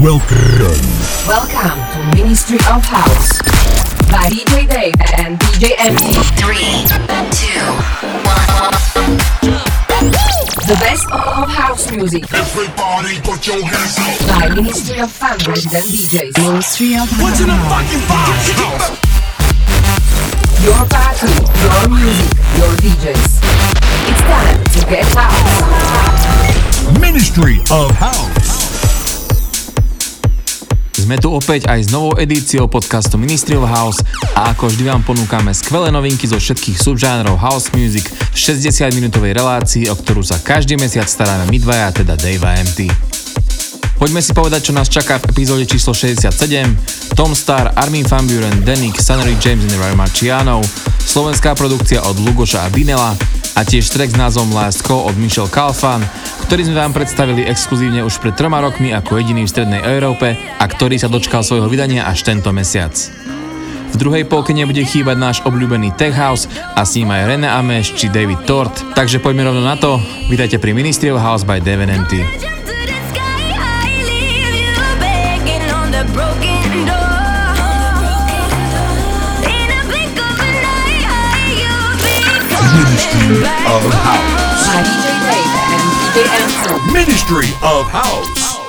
Welcome. Welcome to Ministry of House by DJ Dave and DJ MD. Three, two, one. The best of house music. Everybody put your hands up. By Ministry of Fun Resident DJs. Ministry of House. What's in the fucking box? Your party, your music, your DJs. It's time to get house. Ministry of House. Sme tu opäť aj s novou edíciou podcastu Ministry of House a ako vždy vám ponúkame skvelé novinky zo všetkých subžánrov house music v 60-minútovej relácii, o ktorú sa každý mesiac staráme my dvaja, teda Dave a MT. Poďme si povedať, čo nás čaká v epizóde číslo 67. Tom Star, Armin van Buren, Danik, Sunnery James and Ray Marciano, slovenská produkcia od Lugoša a Binela a tiež track s názvom Last Call od Michel Kalfan, ktorý sme vám predstavili exkluzívne už pred troma rokmi ako jediný v Strednej Európe a ktorý sa dočkal svojho vydania až tento mesiac. V druhej polke nebude chýbať náš obľúbený Tech House a s ním aj René Ameš či David Tort, takže poďme rovno na to. Vítajte pri Ministry of House by Devin of House. Ministry of House.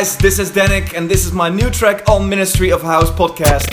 guys, this is Danik, and this is my new track on Ministry of House podcast.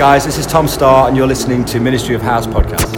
Guys. This is Tom Starr, and you're listening to Ministry of House podcast.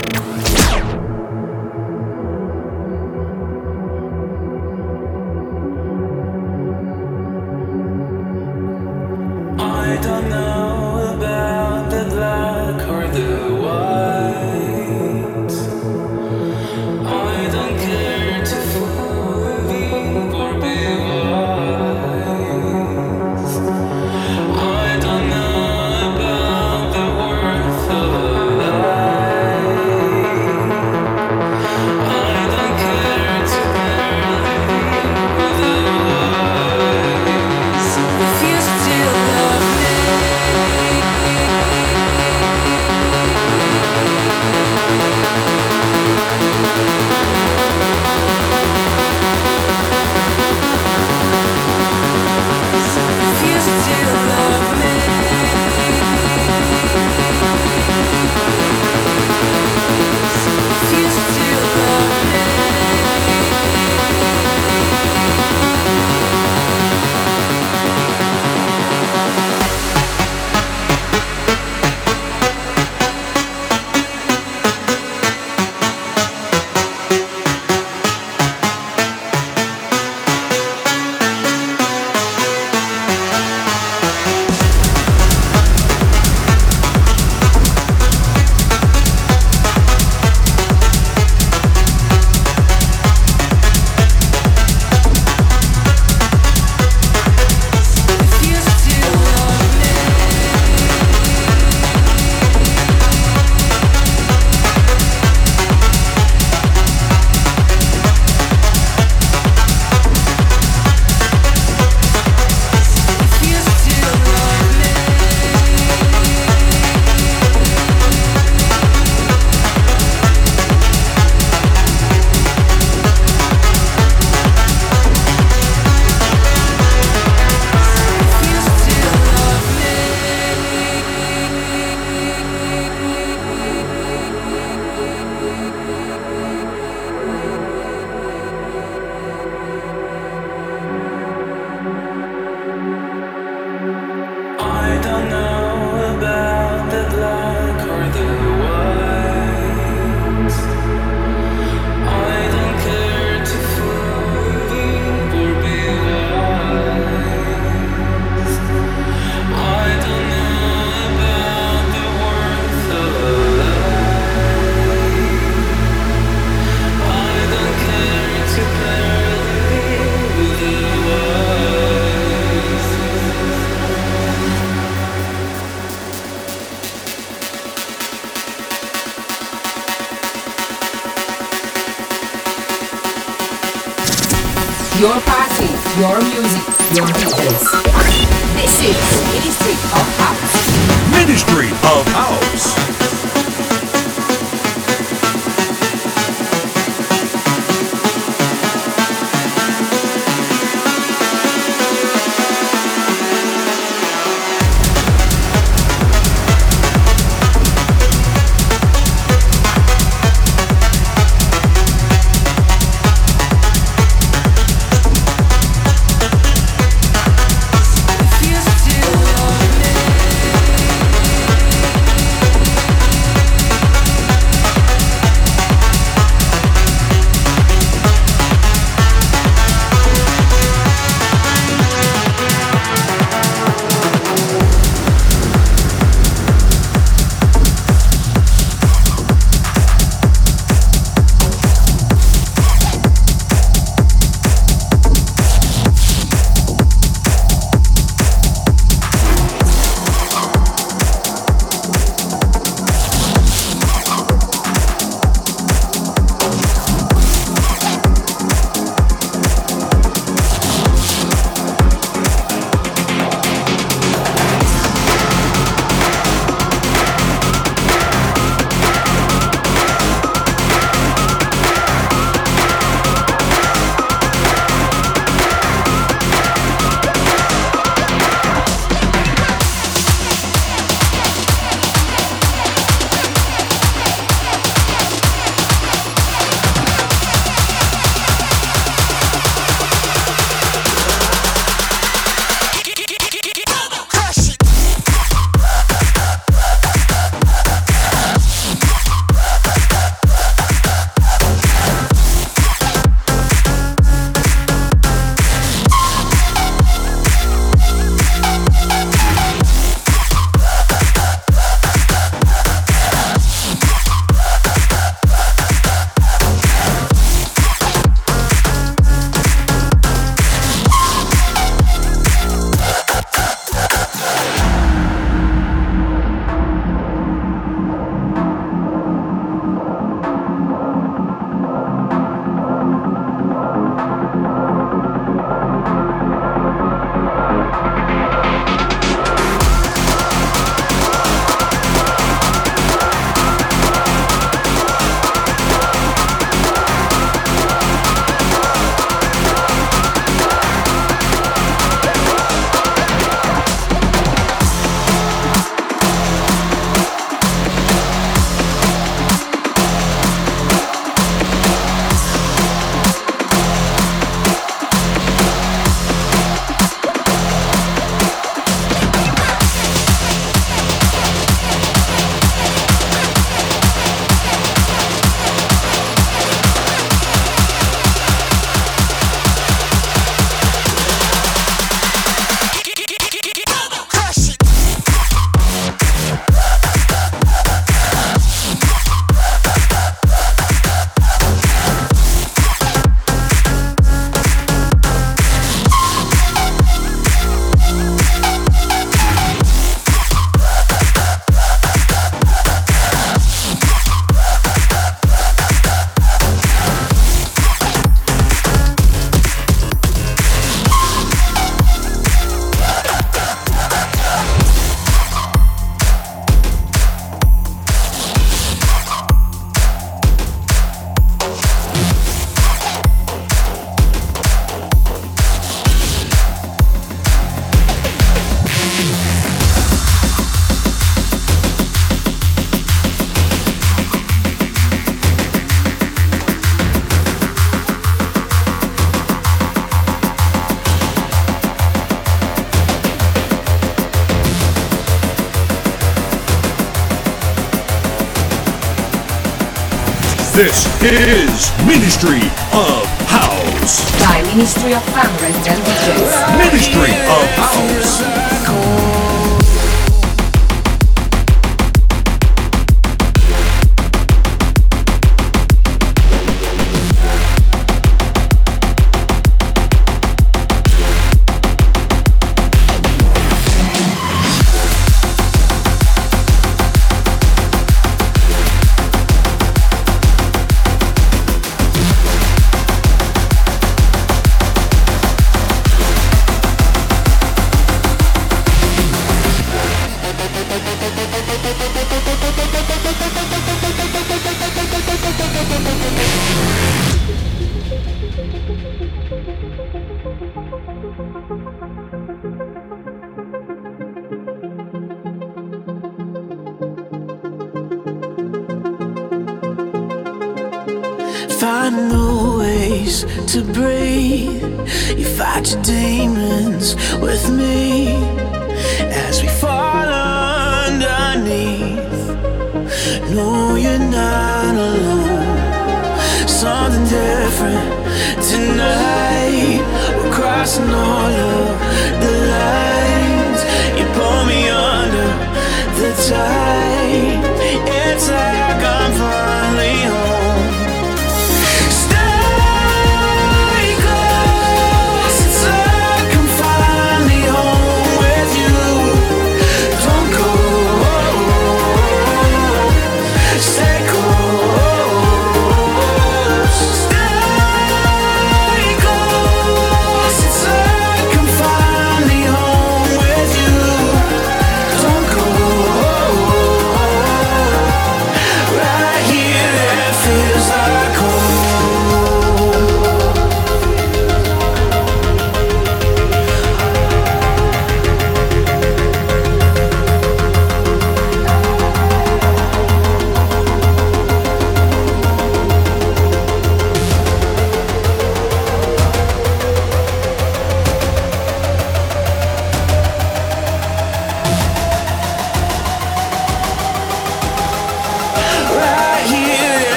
is Ministry of House. By Ministry of Fun and Religions. Ministry of House.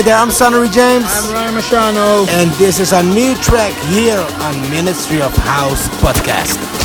Hi there, I'm Sunnery James. I'm Ryan Marciano. And this is a new track here on Ministry of House podcast.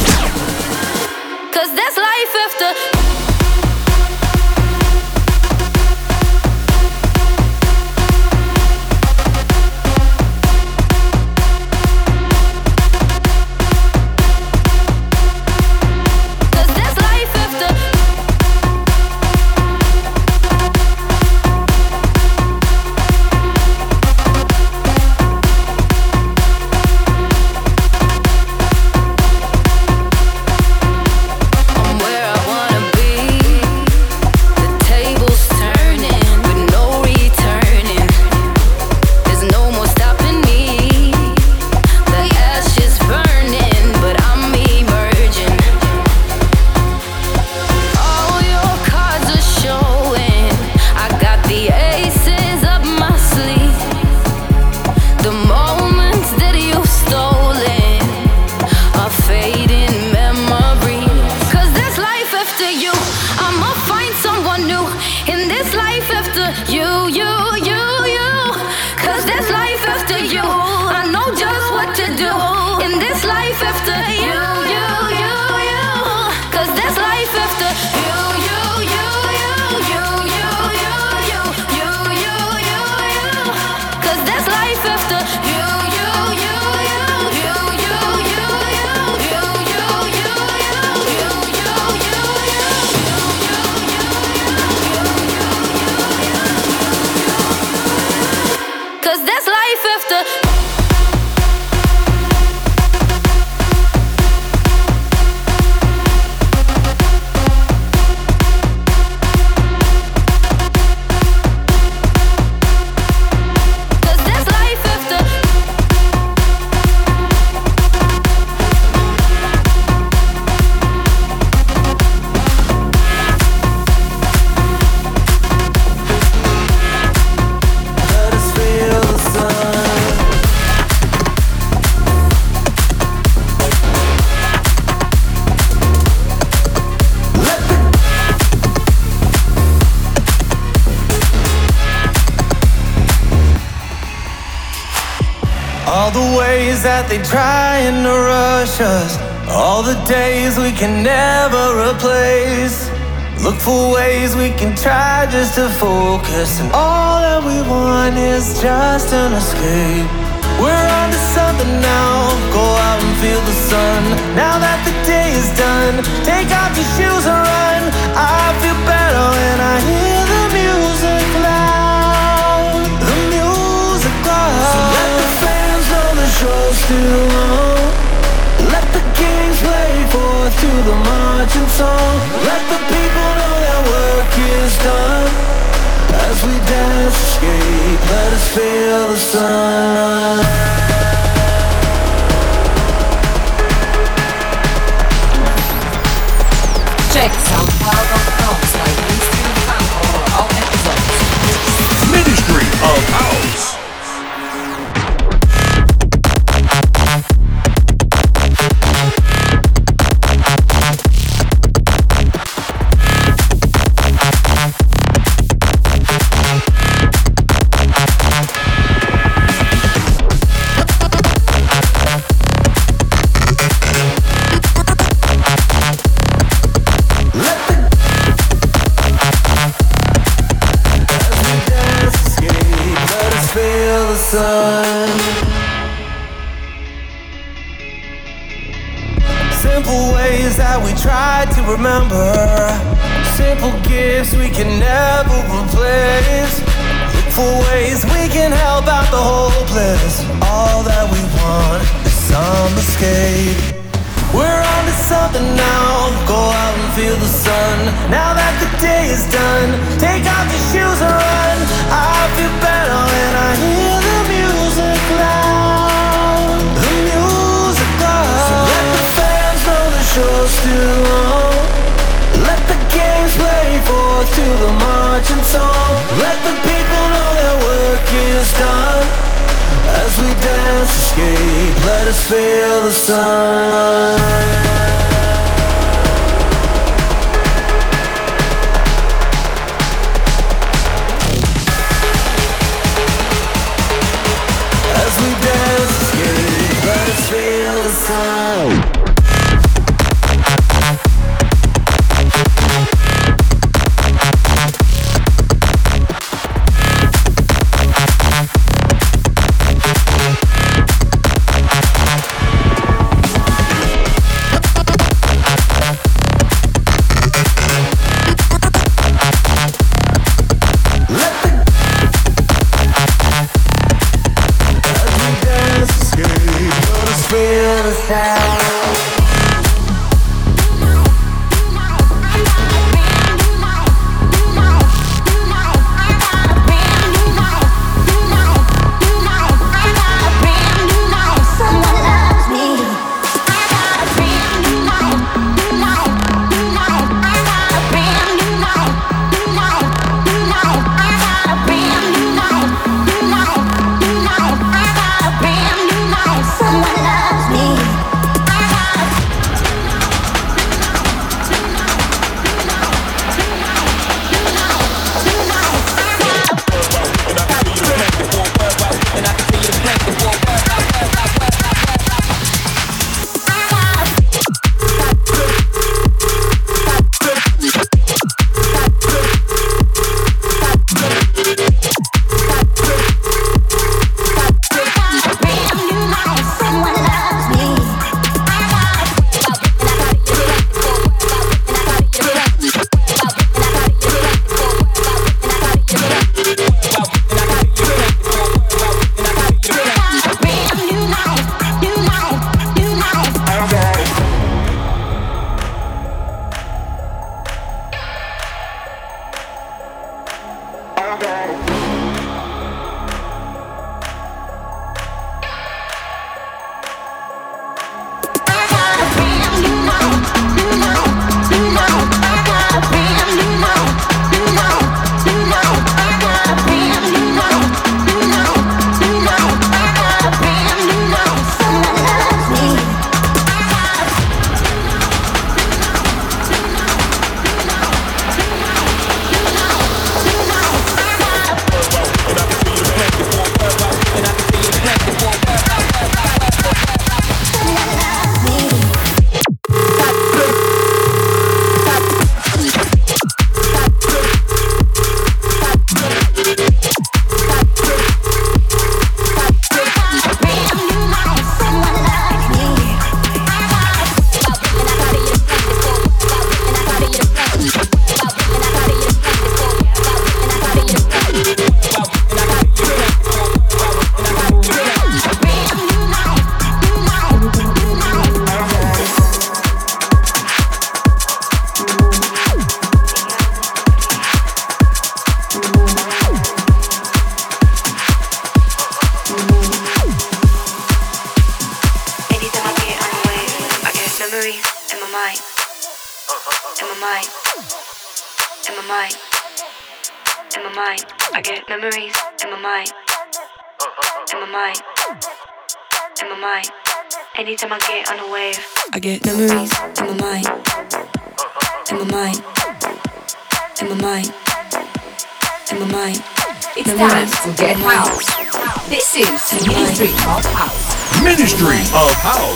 That they trying to rush us, all the days we can never replace. Look for ways we can try just to focus, and all that we want is just an escape. We're on to something now. Go out and feel the sun. Now that the day is done, take off your shoes and run. I feel better when I hear show's still on. Let the games play forth to the marching song. Let the people know that work is done. As we dance, escape, let us feel the sun. Check feel the sun. Simple ways that we try to remember. Simple gifts we can never replace. Look for ways we can help out the hopeless. All that we want is some escape. We're on to something now. Go out and feel the sun. Now that the day is done, take off your shoes and run. I feel better when I hear the music loud. The music loud. So let the fans know the show's still on. Let the games play forth to the marching song. Let escape, let us feel the sun.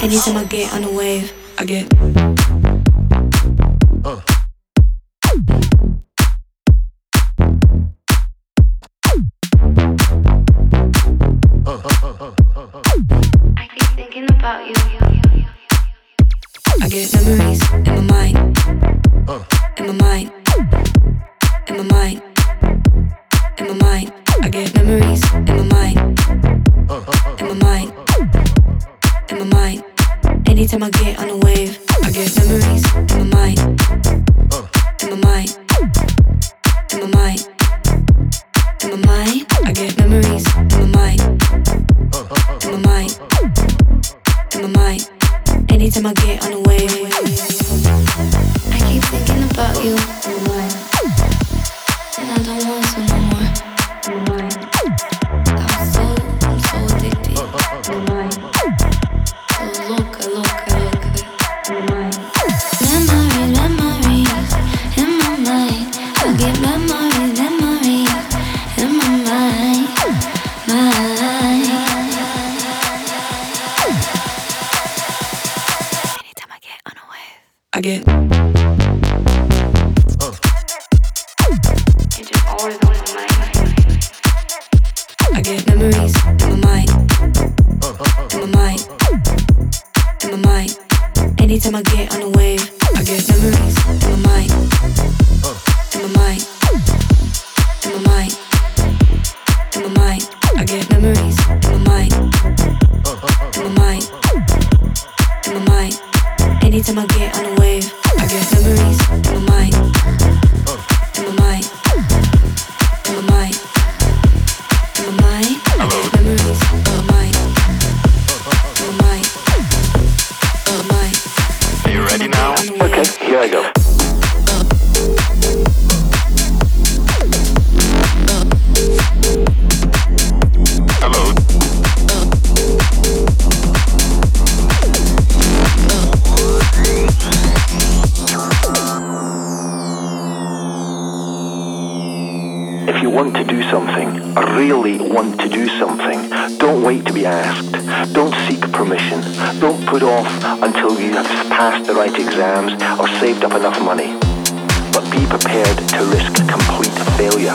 Anytime I get on a wave, I get. I keep thinking about you. I get memories in my mind. In my mind. In my mind. In my mind. I get memories in my mind. In my mind in my mind. Anytime I get on a wave, I get memories in my mind. In my mind. In my mind. In my mind, I get memories in my mind. In my mind. In my mind. Anytime I get on a wave, I keep thinking about you in my mind. to risk complete failure.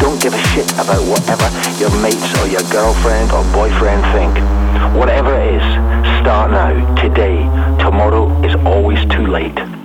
Don't give a shit about whatever your mates or your girlfriend or boyfriend think. Whatever it is, start now, today. Tomorrow is always too late.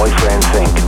boyfriend think?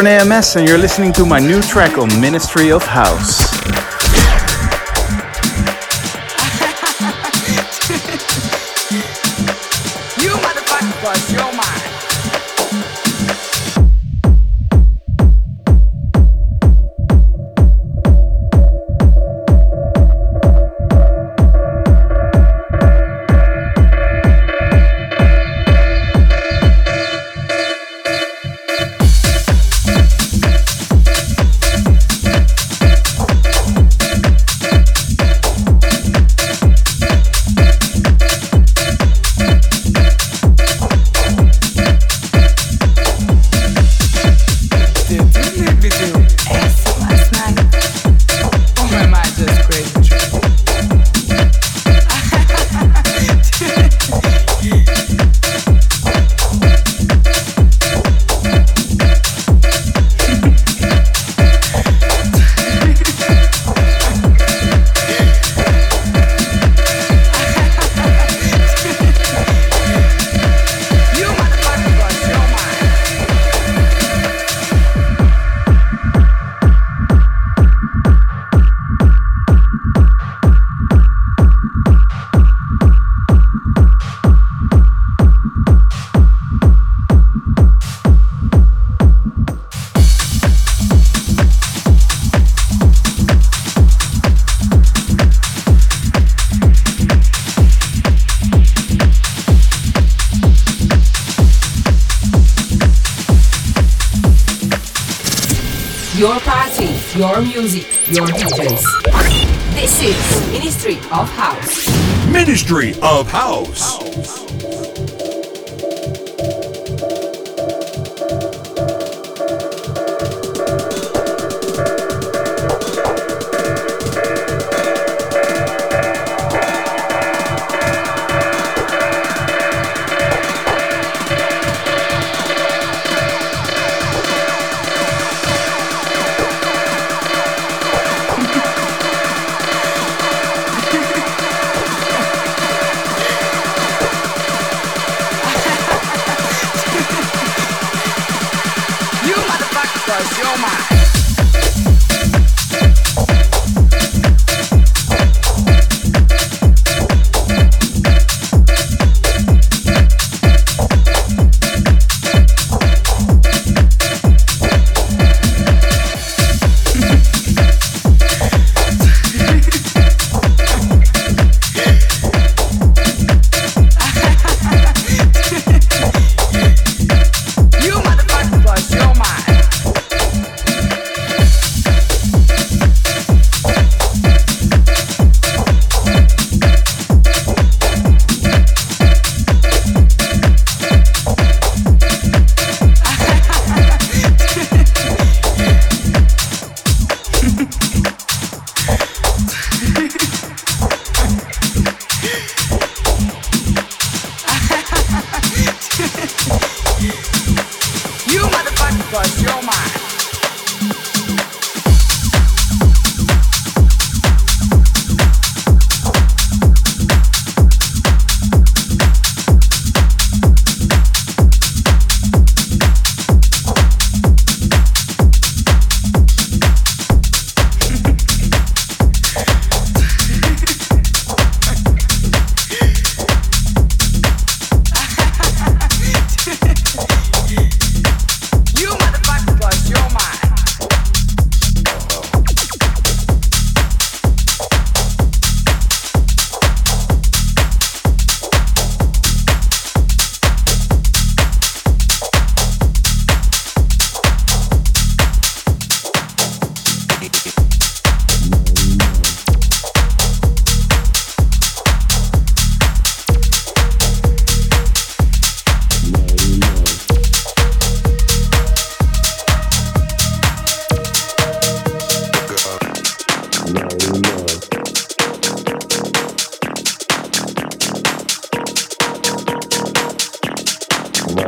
Vernet AMS, and you're listening to my new track on Ministry of House.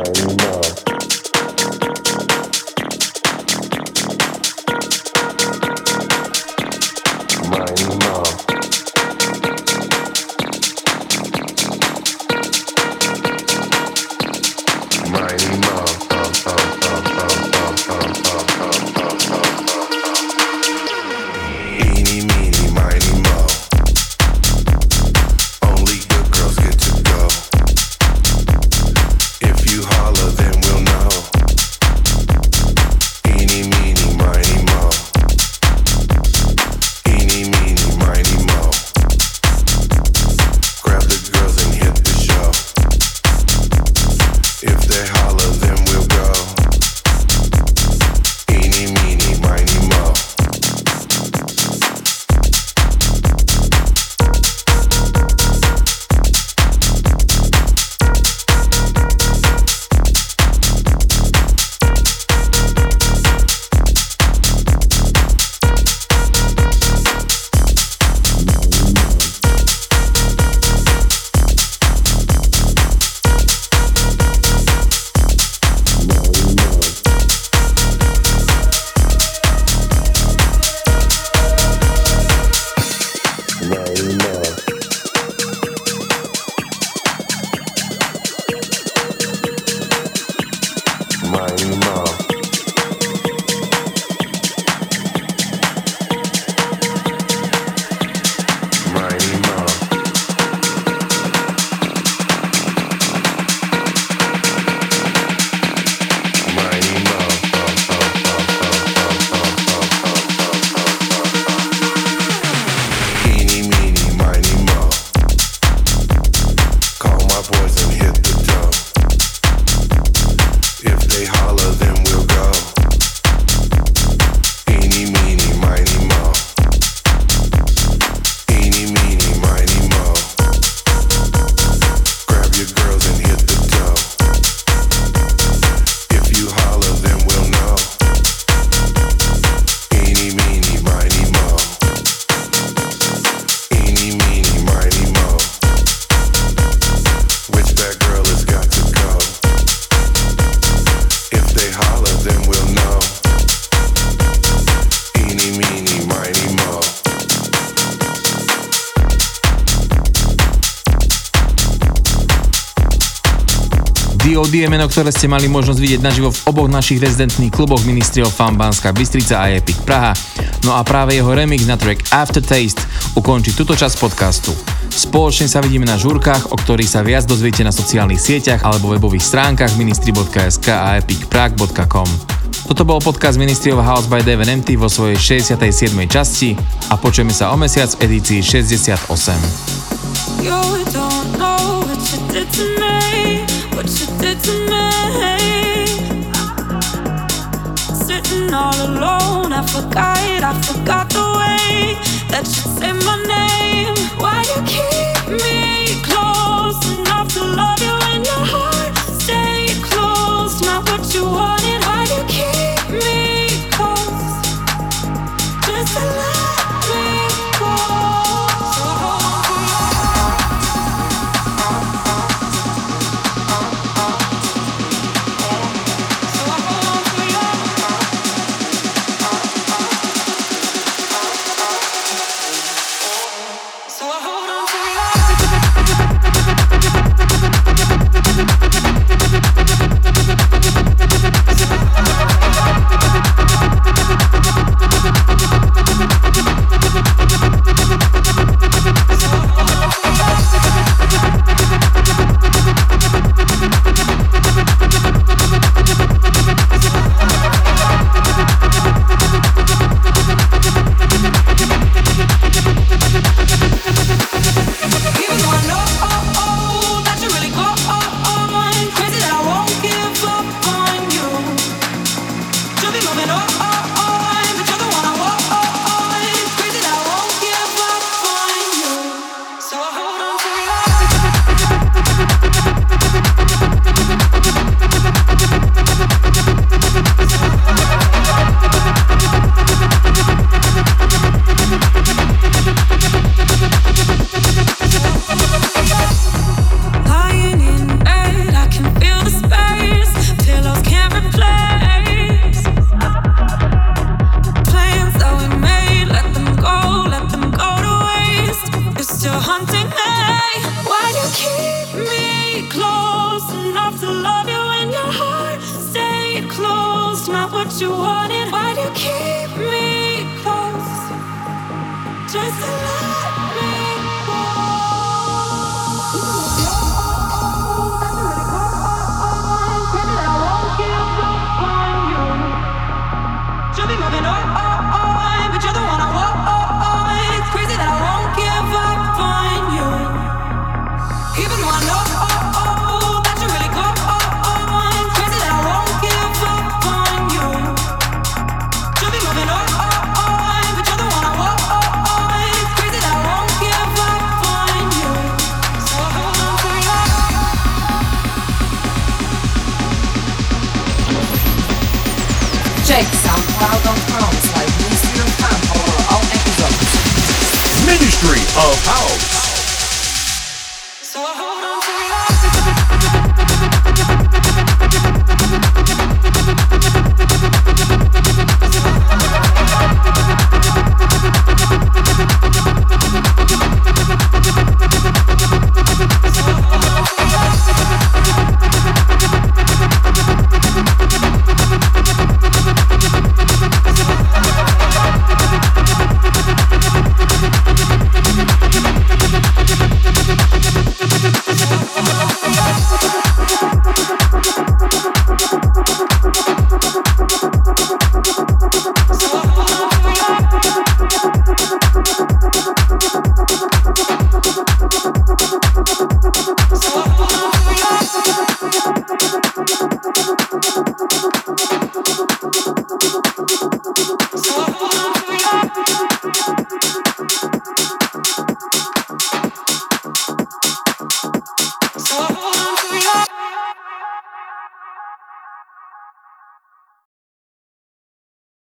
Sound je meno, ktoré ste mali možnosť vidieť naživo v oboch našich rezidentných kluboch Ministry of Fun Banská Bystrica a Epic Praha. No a práve jeho remix na track Aftertaste ukončí túto časť podcastu. Spoločne sa vidíme na žúrkach, o ktorých sa viac dozviete na sociálnych sieťach alebo webových stránkach ministry.sk a epicprague.com. Toto bol podcast Ministry of House by Devin MT vo svojej 67. časti a počujeme sa o mesiac v edícii 68. You don't know what you did to me, what you did to me. Sitting all alone, I forgot, I forgot the way that you say my name.